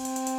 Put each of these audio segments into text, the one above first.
you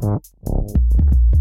あっ。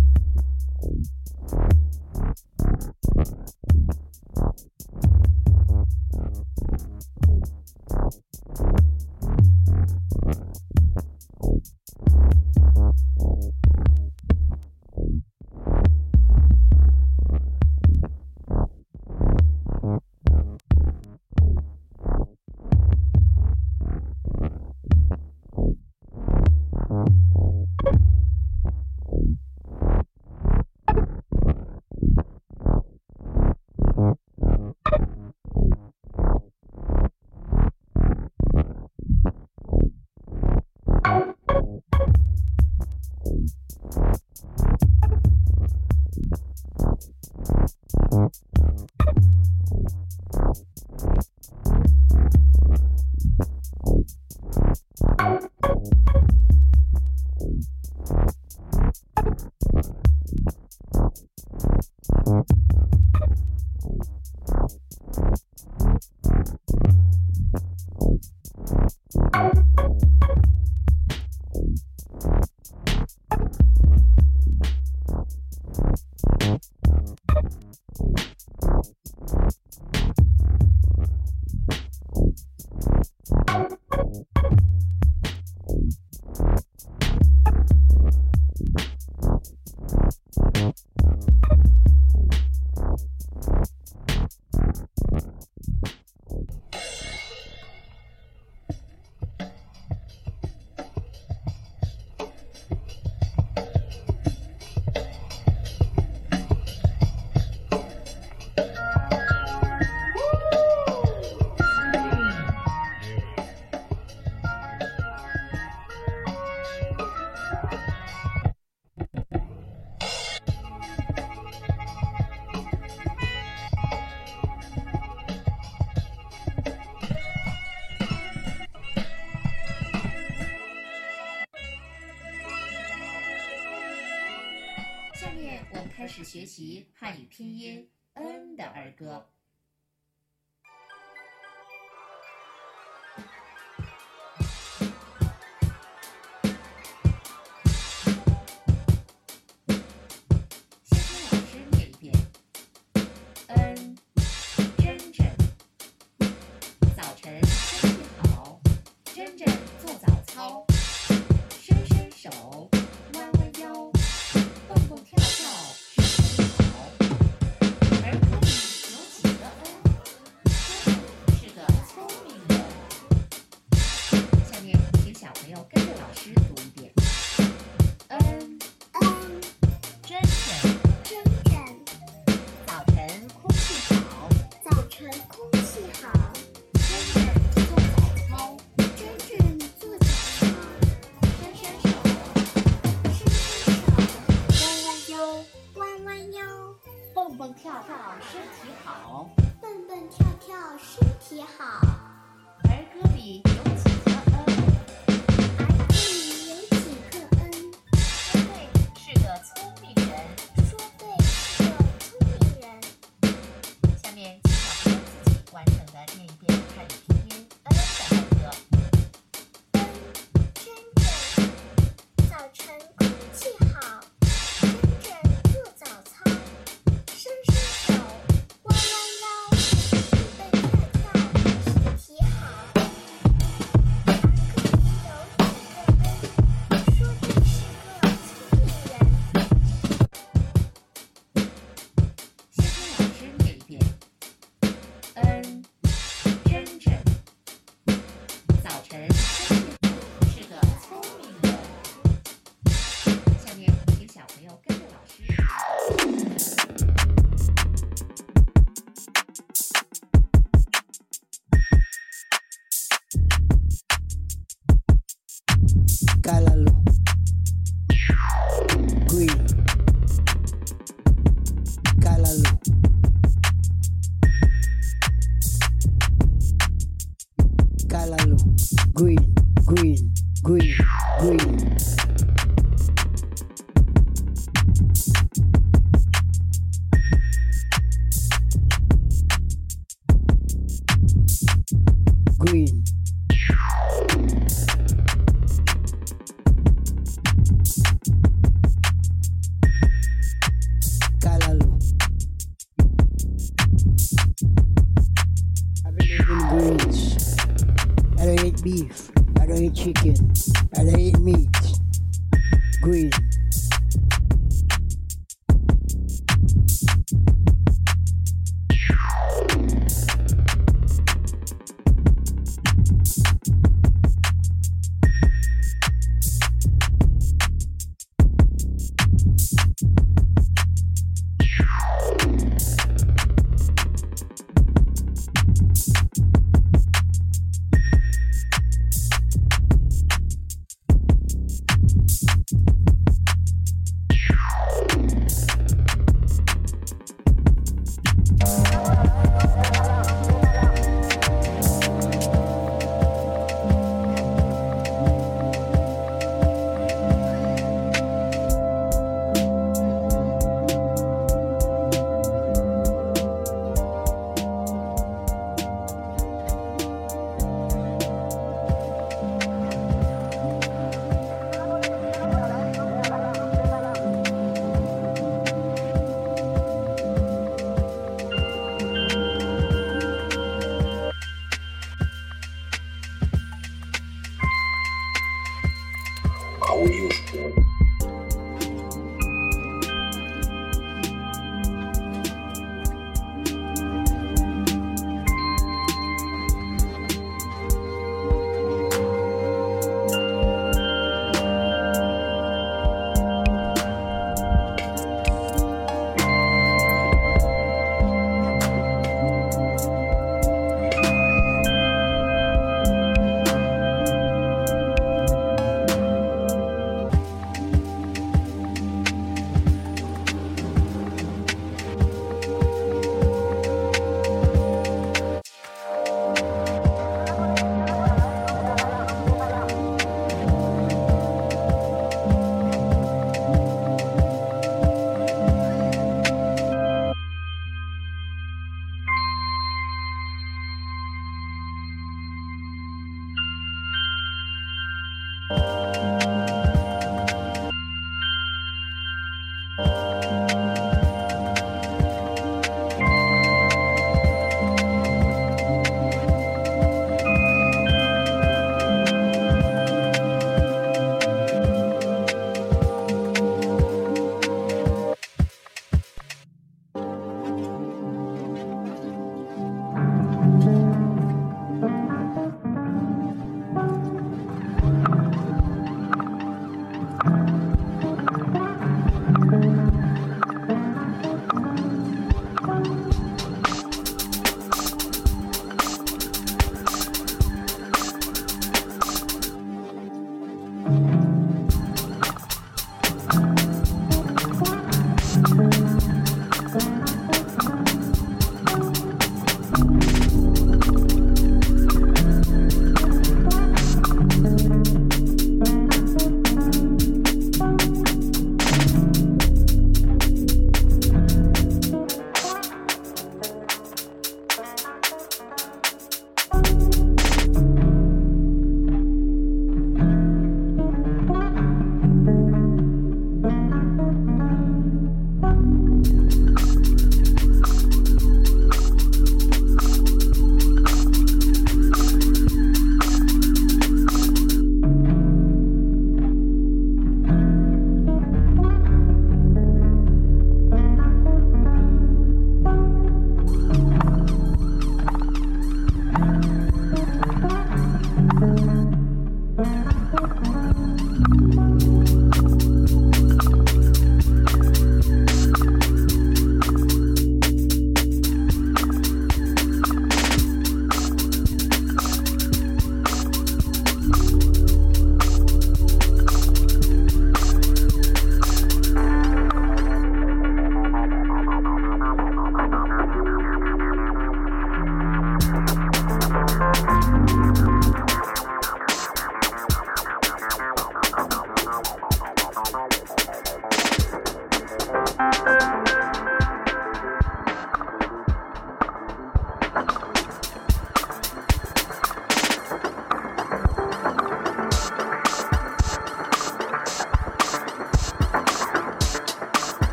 及汉语拼音 “n” 的儿歌。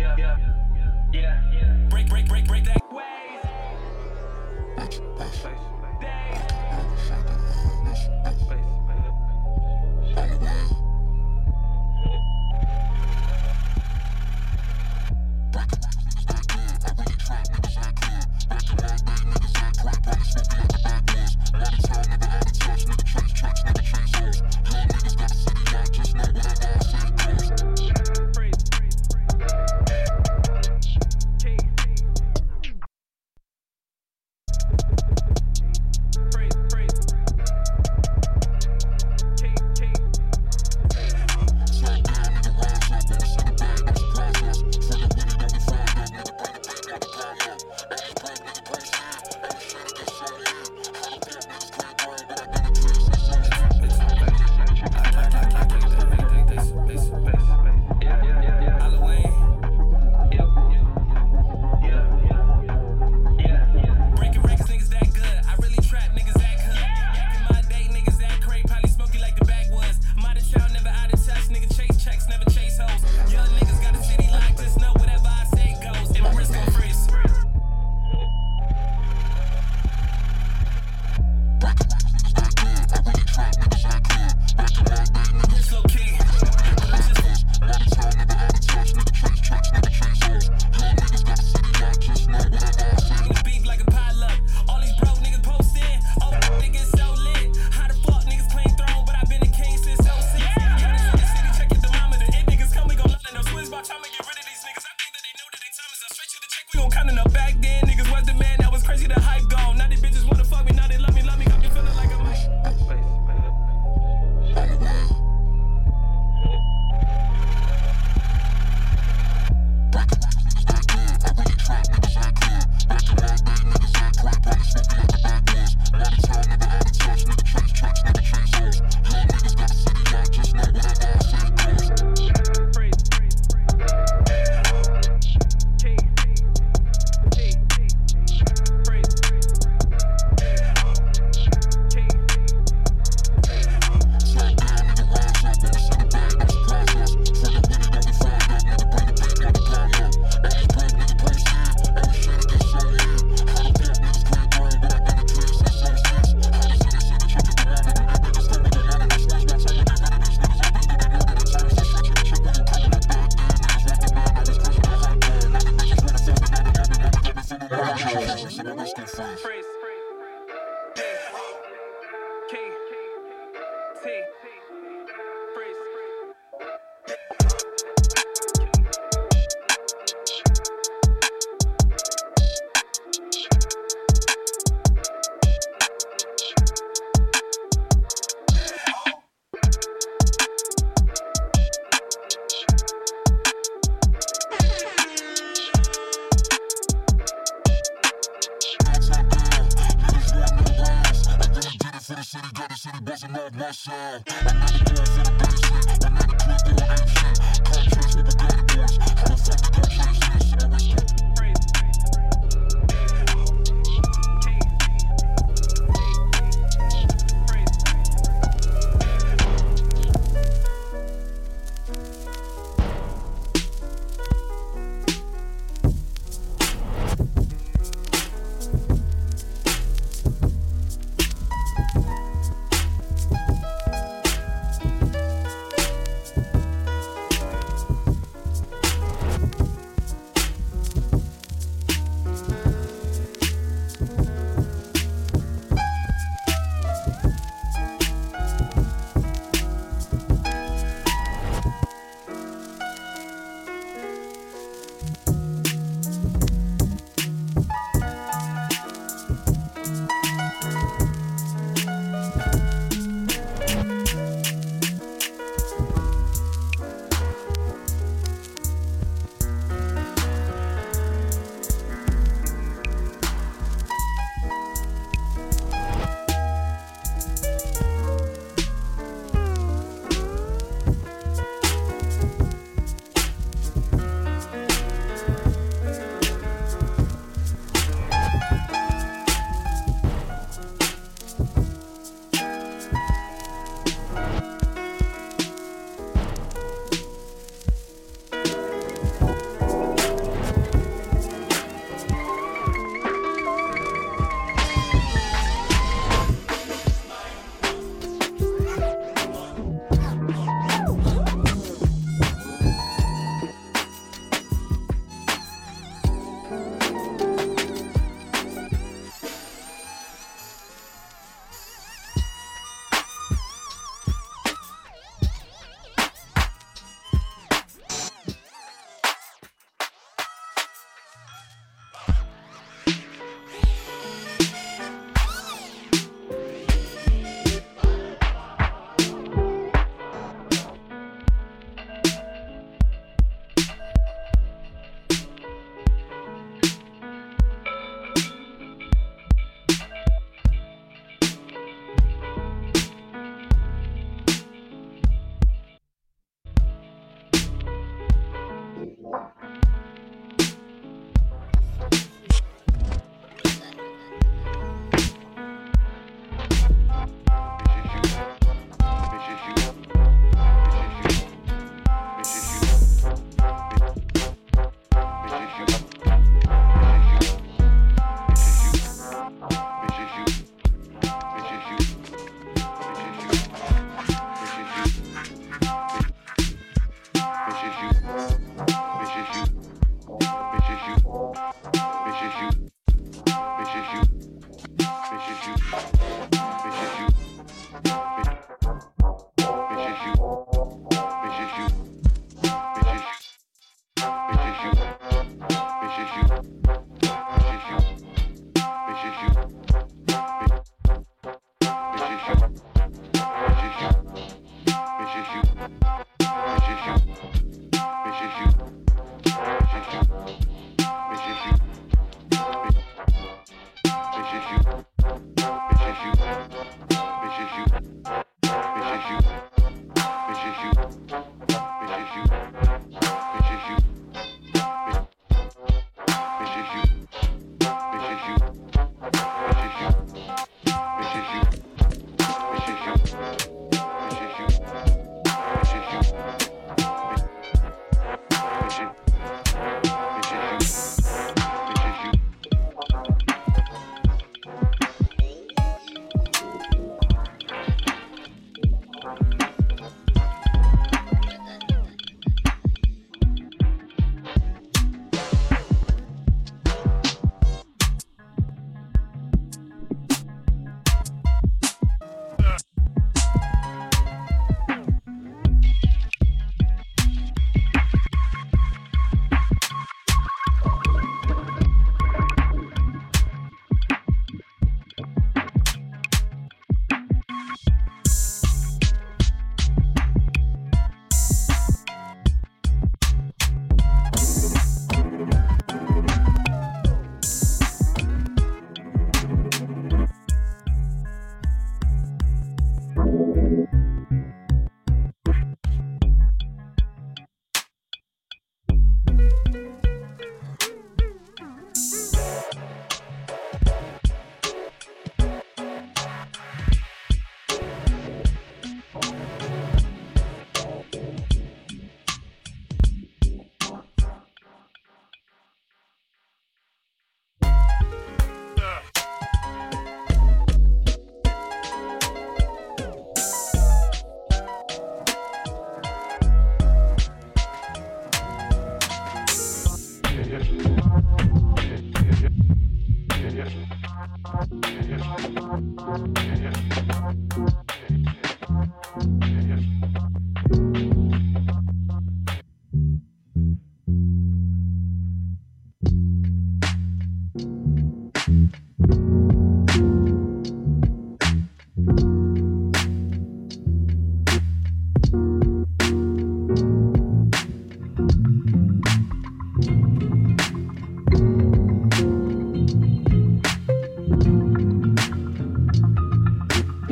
yeah, yeah, yeah, yeah. Break, break, break, break that. Ways.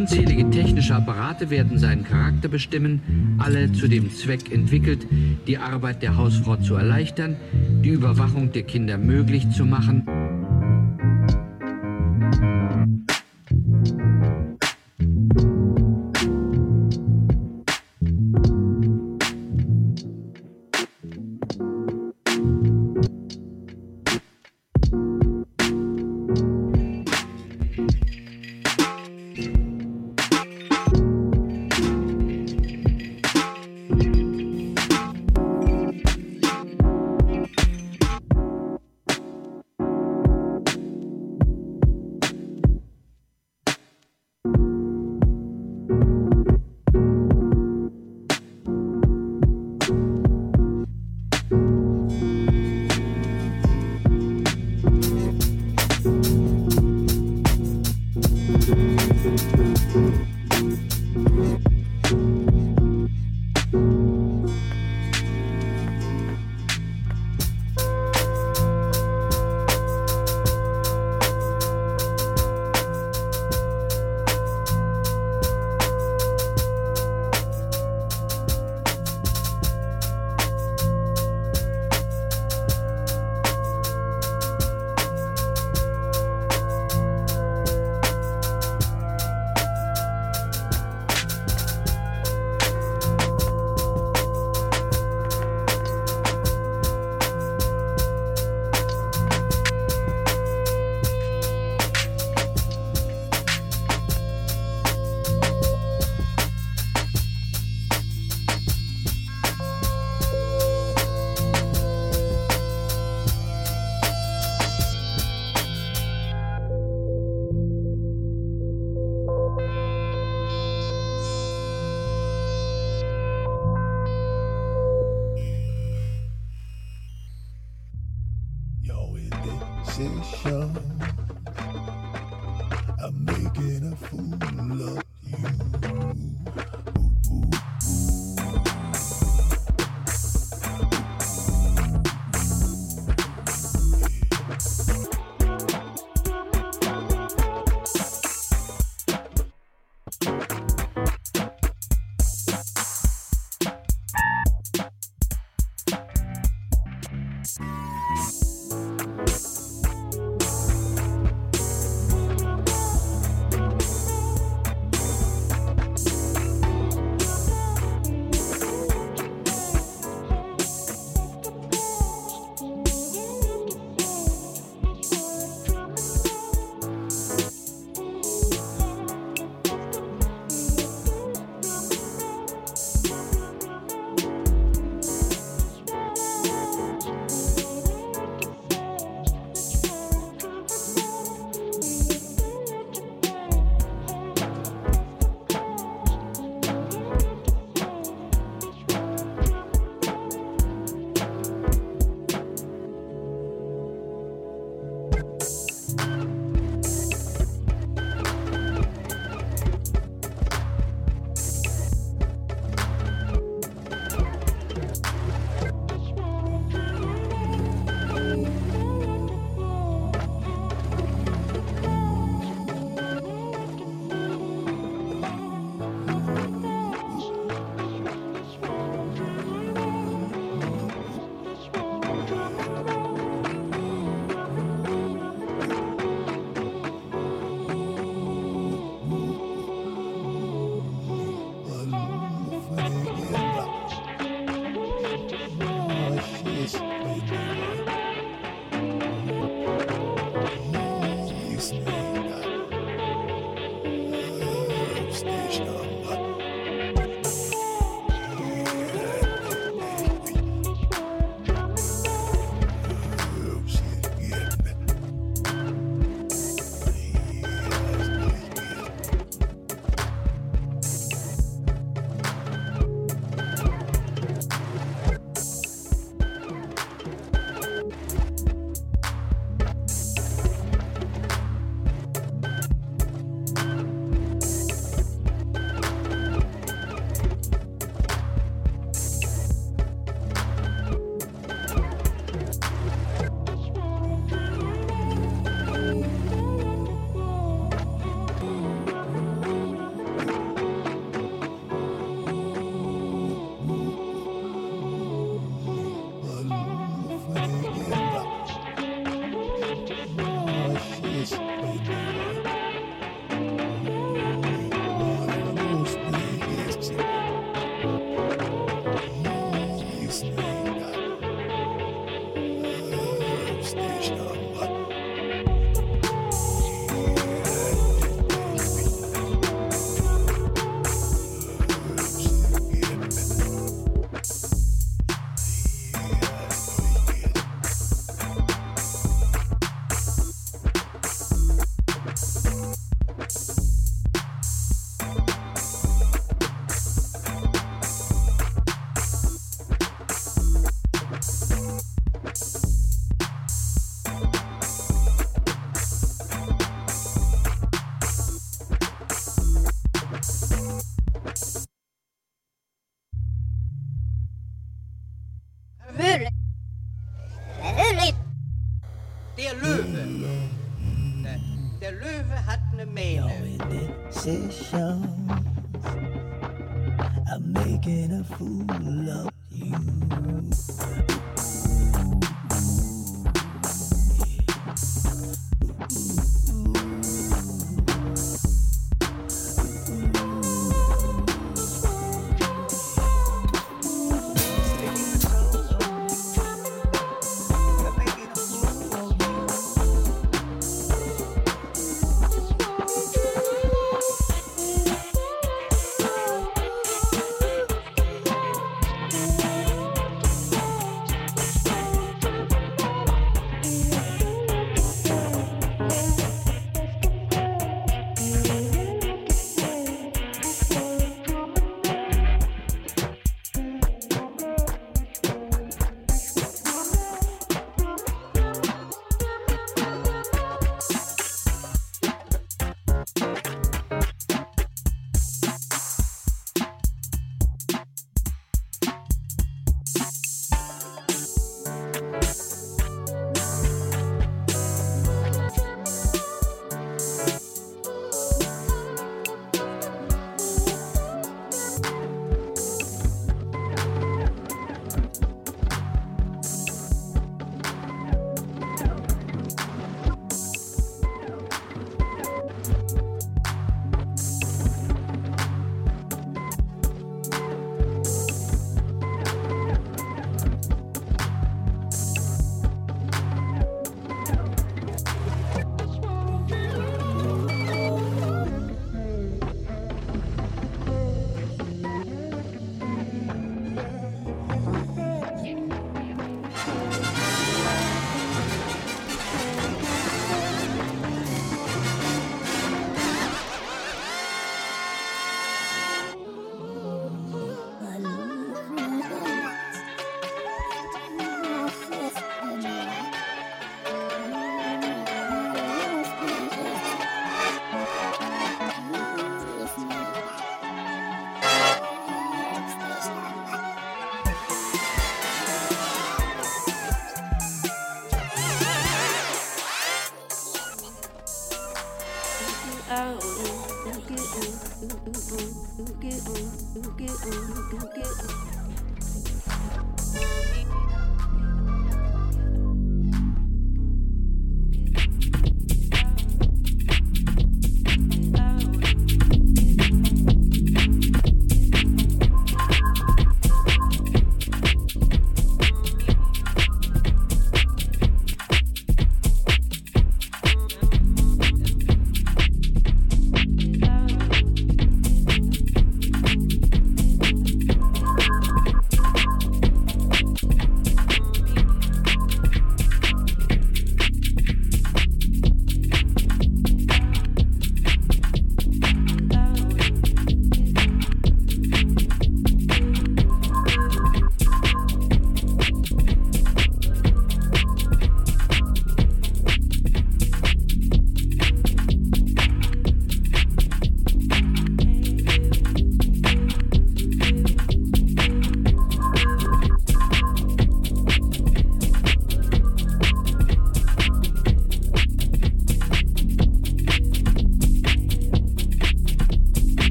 Unzählige technische Apparate werden seinen Charakter bestimmen, alle zu dem Zweck entwickelt, die Arbeit der Hausfrau zu erleichtern, die Überwachung der Kinder möglich zu machen.